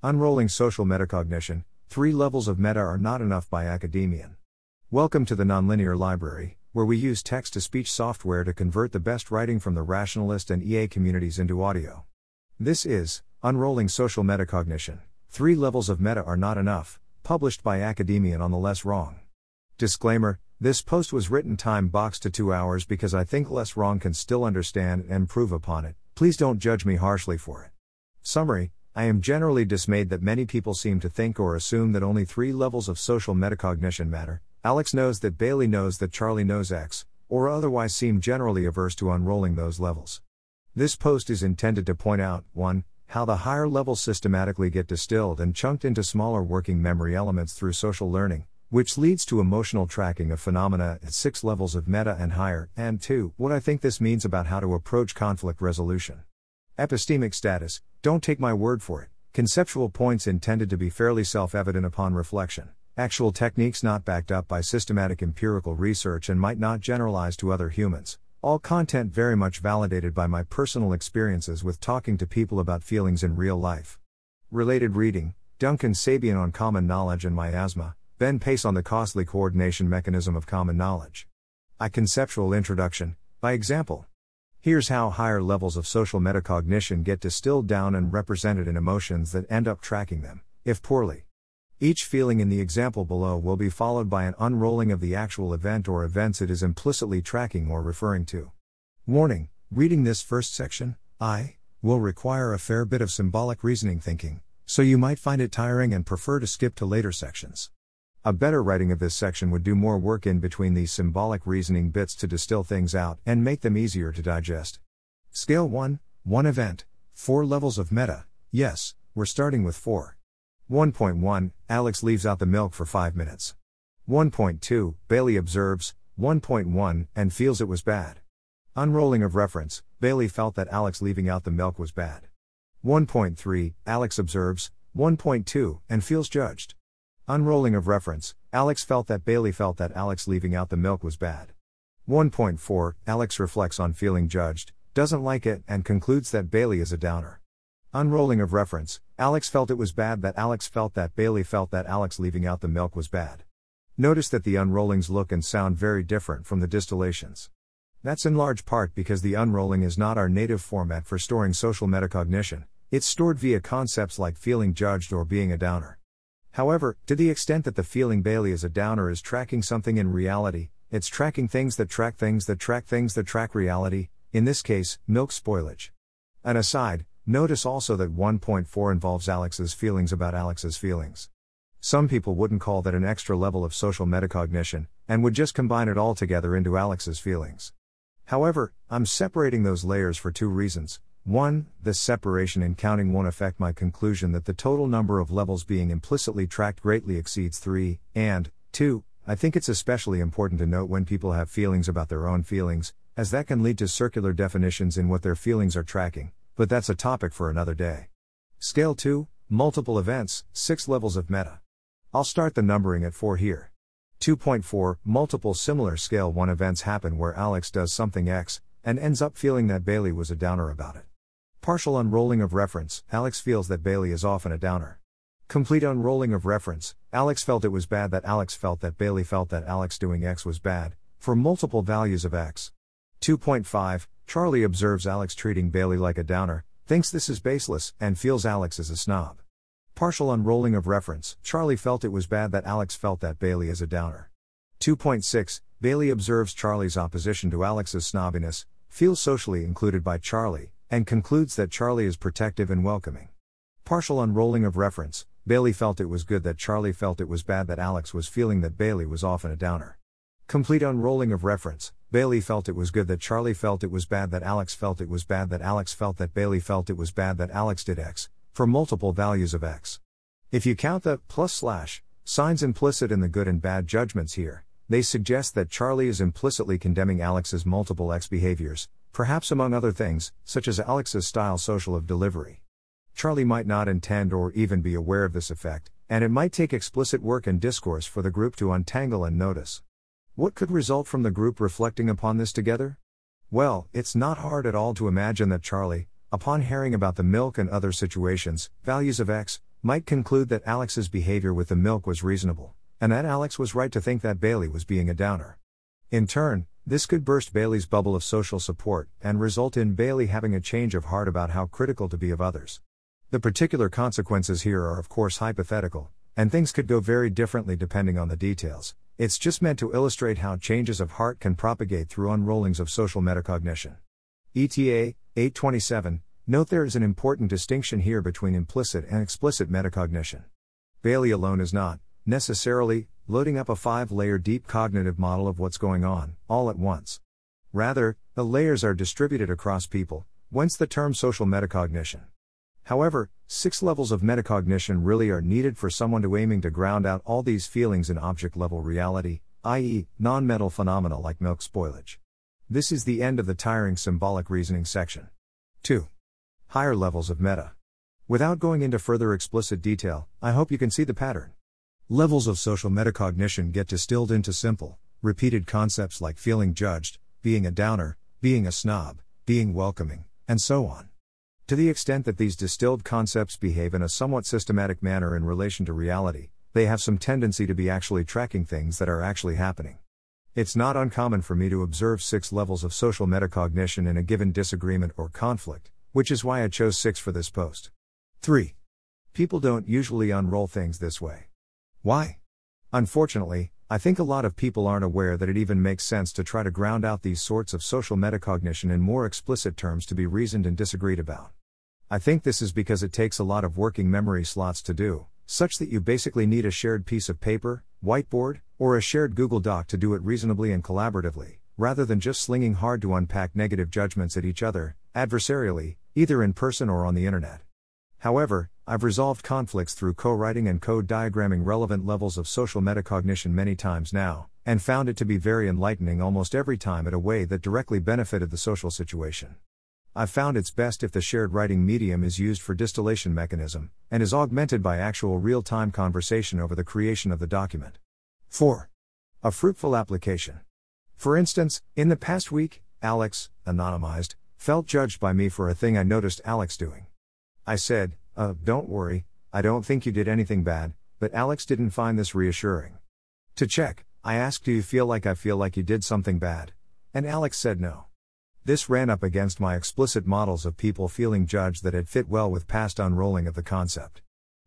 Unrolling Social Metacognition Three Levels of Meta Are Not Enough by Academian. Welcome to the Nonlinear Library, where we use text to speech software to convert the best writing from the rationalist and EA communities into audio. This is Unrolling Social Metacognition Three Levels of Meta Are Not Enough, published by Academian on the Less Wrong. Disclaimer This post was written time boxed to two hours because I think Less Wrong can still understand and improve upon it. Please don't judge me harshly for it. Summary I am generally dismayed that many people seem to think or assume that only three levels of social metacognition matter. Alex knows that Bailey knows that Charlie knows X, or otherwise seem generally averse to unrolling those levels. This post is intended to point out 1. How the higher levels systematically get distilled and chunked into smaller working memory elements through social learning, which leads to emotional tracking of phenomena at six levels of meta and higher, and 2. What I think this means about how to approach conflict resolution. Epistemic status, don't take my word for it. Conceptual points intended to be fairly self evident upon reflection. Actual techniques not backed up by systematic empirical research and might not generalize to other humans. All content very much validated by my personal experiences with talking to people about feelings in real life. Related reading Duncan Sabien on common knowledge and miasma, Ben Pace on the costly coordination mechanism of common knowledge. A conceptual introduction, by example. Here's how higher levels of social metacognition get distilled down and represented in emotions that end up tracking them, if poorly. Each feeling in the example below will be followed by an unrolling of the actual event or events it is implicitly tracking or referring to. Warning Reading this first section, I, will require a fair bit of symbolic reasoning thinking, so you might find it tiring and prefer to skip to later sections. A better writing of this section would do more work in between these symbolic reasoning bits to distill things out and make them easier to digest. Scale 1, 1 event, 4 levels of meta, yes, we're starting with 4. 1.1, Alex leaves out the milk for 5 minutes. 1.2, Bailey observes, 1.1, and feels it was bad. Unrolling of reference, Bailey felt that Alex leaving out the milk was bad. 1.3, Alex observes, 1.2, and feels judged. Unrolling of reference, Alex felt that Bailey felt that Alex leaving out the milk was bad. 1.4 Alex reflects on feeling judged, doesn't like it, and concludes that Bailey is a downer. Unrolling of reference, Alex felt it was bad that Alex felt that Bailey felt that Alex leaving out the milk was bad. Notice that the unrollings look and sound very different from the distillations. That's in large part because the unrolling is not our native format for storing social metacognition, it's stored via concepts like feeling judged or being a downer. However, to the extent that the feeling Bailey is a downer is tracking something in reality, it's tracking things that track things that track things that track reality, in this case, milk spoilage. An aside, notice also that 1.4 involves Alex's feelings about Alex's feelings. Some people wouldn't call that an extra level of social metacognition, and would just combine it all together into Alex's feelings. However, I'm separating those layers for two reasons. 1. This separation in counting won't affect my conclusion that the total number of levels being implicitly tracked greatly exceeds 3, and 2. I think it's especially important to note when people have feelings about their own feelings, as that can lead to circular definitions in what their feelings are tracking, but that's a topic for another day. Scale 2 Multiple events, 6 levels of meta. I'll start the numbering at 4 here. 2.4 Multiple similar scale 1 events happen where Alex does something X, and ends up feeling that Bailey was a downer about it. Partial unrolling of reference, Alex feels that Bailey is often a downer. Complete unrolling of reference, Alex felt it was bad that Alex felt that Bailey felt that Alex doing X was bad, for multiple values of X. 2.5 Charlie observes Alex treating Bailey like a downer, thinks this is baseless, and feels Alex is a snob. Partial unrolling of reference Charlie felt it was bad that Alex felt that Bailey is a downer. 2.6 Bailey observes Charlie's opposition to Alex's snobbiness, feels socially included by Charlie, and concludes that Charlie is protective and welcoming. Partial unrolling of reference Bailey felt it was good that Charlie felt it was bad that Alex was feeling that Bailey was often a downer. Complete unrolling of reference Bailey felt it was good that Charlie felt it was bad that Alex felt it was bad that Alex felt that Bailey felt it was bad that Alex did X, for multiple values of X. If you count the plus slash signs implicit in the good and bad judgments here, they suggest that Charlie is implicitly condemning Alex's multiple X behaviors, perhaps among other things, such as Alex's style social of delivery. Charlie might not intend or even be aware of this effect, and it might take explicit work and discourse for the group to untangle and notice. What could result from the group reflecting upon this together? Well, it's not hard at all to imagine that Charlie, upon hearing about the milk and other situations, values of X, might conclude that Alex's behavior with the milk was reasonable, and that Alex was right to think that Bailey was being a downer. In turn, this could burst Bailey's bubble of social support and result in Bailey having a change of heart about how critical to be of others. The particular consequences here are, of course, hypothetical, and things could go very differently depending on the details. It's just meant to illustrate how changes of heart can propagate through unrollings of social metacognition. ETA 827 Note there is an important distinction here between implicit and explicit metacognition. Bailey alone is not, necessarily, loading up a five layer deep cognitive model of what's going on, all at once. Rather, the layers are distributed across people, whence the term social metacognition. However, six levels of metacognition really are needed for someone to aiming to ground out all these feelings in object level reality, i.e., non mental phenomena like milk spoilage. This is the end of the tiring symbolic reasoning section. 2. Higher levels of meta. Without going into further explicit detail, I hope you can see the pattern. Levels of social metacognition get distilled into simple, repeated concepts like feeling judged, being a downer, being a snob, being welcoming, and so on. To the extent that these distilled concepts behave in a somewhat systematic manner in relation to reality, they have some tendency to be actually tracking things that are actually happening. It's not uncommon for me to observe six levels of social metacognition in a given disagreement or conflict, which is why I chose six for this post. 3. People don't usually unroll things this way. Why? Unfortunately, I think a lot of people aren't aware that it even makes sense to try to ground out these sorts of social metacognition in more explicit terms to be reasoned and disagreed about. I think this is because it takes a lot of working memory slots to do, such that you basically need a shared piece of paper, whiteboard, or a shared Google Doc to do it reasonably and collaboratively, rather than just slinging hard to unpack negative judgments at each other, adversarially, either in person or on the internet. However, I've resolved conflicts through co writing and code diagramming relevant levels of social metacognition many times now, and found it to be very enlightening almost every time in a way that directly benefited the social situation. I've found it's best if the shared writing medium is used for distillation mechanism, and is augmented by actual real time conversation over the creation of the document. 4. A fruitful application. For instance, in the past week, Alex, anonymized, felt judged by me for a thing I noticed Alex doing. I said, uh, don't worry, I don't think you did anything bad, but Alex didn't find this reassuring. To check, I asked, Do you feel like I feel like you did something bad? And Alex said no. This ran up against my explicit models of people feeling judged that had fit well with past unrolling of the concept.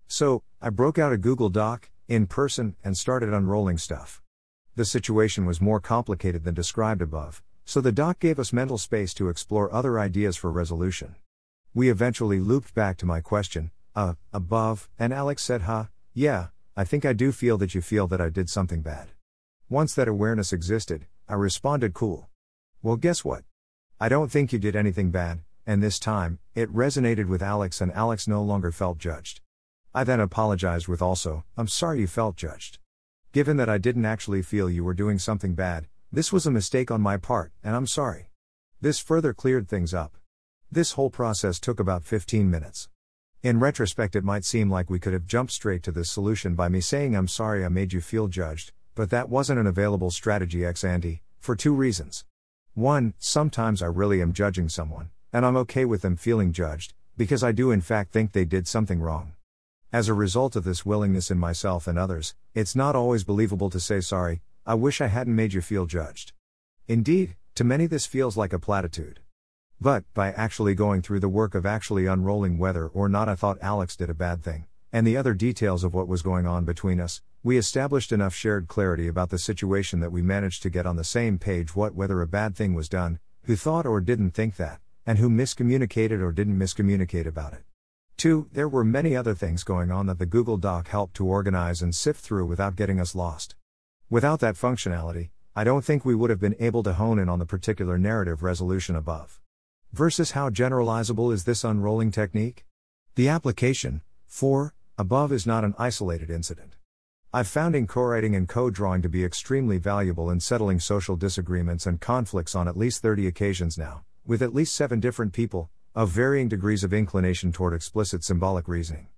So, I broke out a Google Doc, in person, and started unrolling stuff. The situation was more complicated than described above, so the doc gave us mental space to explore other ideas for resolution. We eventually looped back to my question, uh, above, and Alex said, huh, yeah, I think I do feel that you feel that I did something bad. Once that awareness existed, I responded, cool. Well, guess what? I don't think you did anything bad, and this time, it resonated with Alex and Alex no longer felt judged. I then apologized with also, I'm sorry you felt judged. Given that I didn't actually feel you were doing something bad, this was a mistake on my part, and I'm sorry. This further cleared things up. This whole process took about 15 minutes. In retrospect, it might seem like we could have jumped straight to this solution by me saying, I'm sorry I made you feel judged, but that wasn't an available strategy ex ante, for two reasons. 1. Sometimes I really am judging someone, and I'm okay with them feeling judged, because I do in fact think they did something wrong. As a result of this willingness in myself and others, it's not always believable to say sorry, I wish I hadn't made you feel judged. Indeed, to many this feels like a platitude. But, by actually going through the work of actually unrolling whether or not I thought Alex did a bad thing, and the other details of what was going on between us, we established enough shared clarity about the situation that we managed to get on the same page what whether a bad thing was done, who thought or didn't think that, and who miscommunicated or didn't miscommunicate about it. 2. There were many other things going on that the Google Doc helped to organize and sift through without getting us lost. Without that functionality, I don't think we would have been able to hone in on the particular narrative resolution above. Versus how generalizable is this unrolling technique? The application, 4, above is not an isolated incident. I've found in co-writing and co-drawing to be extremely valuable in settling social disagreements and conflicts on at least 30 occasions now, with at least 7 different people, of varying degrees of inclination toward explicit symbolic reasoning.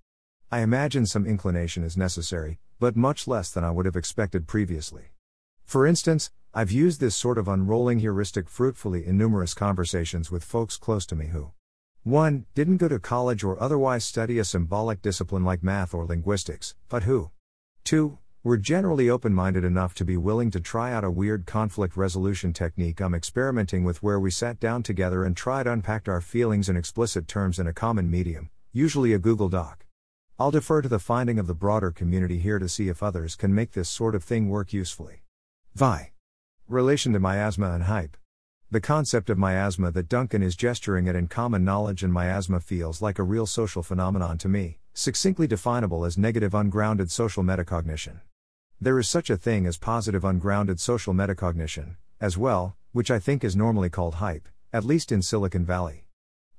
I imagine some inclination is necessary, but much less than I would have expected previously. For instance, I've used this sort of unrolling heuristic fruitfully in numerous conversations with folks close to me who 1. Didn't go to college or otherwise study a symbolic discipline like math or linguistics, but who? 2. Were generally open minded enough to be willing to try out a weird conflict resolution technique I'm experimenting with where we sat down together and tried unpacked our feelings in explicit terms in a common medium, usually a Google Doc. I'll defer to the finding of the broader community here to see if others can make this sort of thing work usefully. Vi. Relation to miasma and hype. The concept of miasma that Duncan is gesturing at in common knowledge and miasma feels like a real social phenomenon to me, succinctly definable as negative ungrounded social metacognition. There is such a thing as positive ungrounded social metacognition, as well, which I think is normally called hype, at least in Silicon Valley.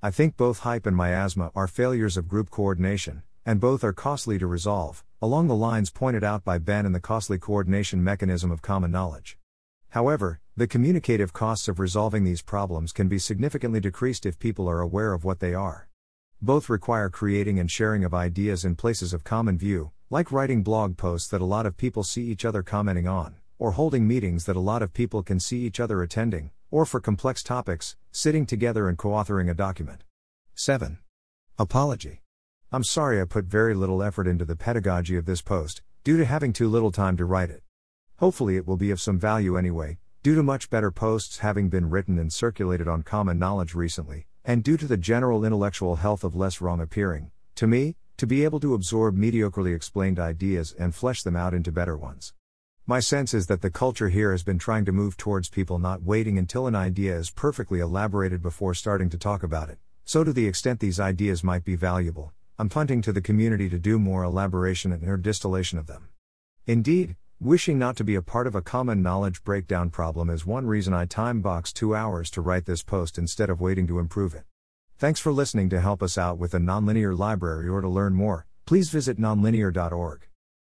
I think both hype and miasma are failures of group coordination, and both are costly to resolve, along the lines pointed out by Ben in the costly coordination mechanism of common knowledge. However, the communicative costs of resolving these problems can be significantly decreased if people are aware of what they are. Both require creating and sharing of ideas in places of common view, like writing blog posts that a lot of people see each other commenting on, or holding meetings that a lot of people can see each other attending, or for complex topics, sitting together and co authoring a document. 7. Apology. I'm sorry I put very little effort into the pedagogy of this post, due to having too little time to write it. Hopefully, it will be of some value anyway, due to much better posts having been written and circulated on common knowledge recently, and due to the general intellectual health of less wrong appearing, to me, to be able to absorb mediocrely explained ideas and flesh them out into better ones. My sense is that the culture here has been trying to move towards people not waiting until an idea is perfectly elaborated before starting to talk about it. So, to the extent these ideas might be valuable, I'm punting to the community to do more elaboration and her distillation of them. Indeed, Wishing not to be a part of a common knowledge breakdown problem is one reason I time box two hours to write this post instead of waiting to improve it. Thanks for listening to help us out with the nonlinear library or to learn more, please visit nonlinear.org.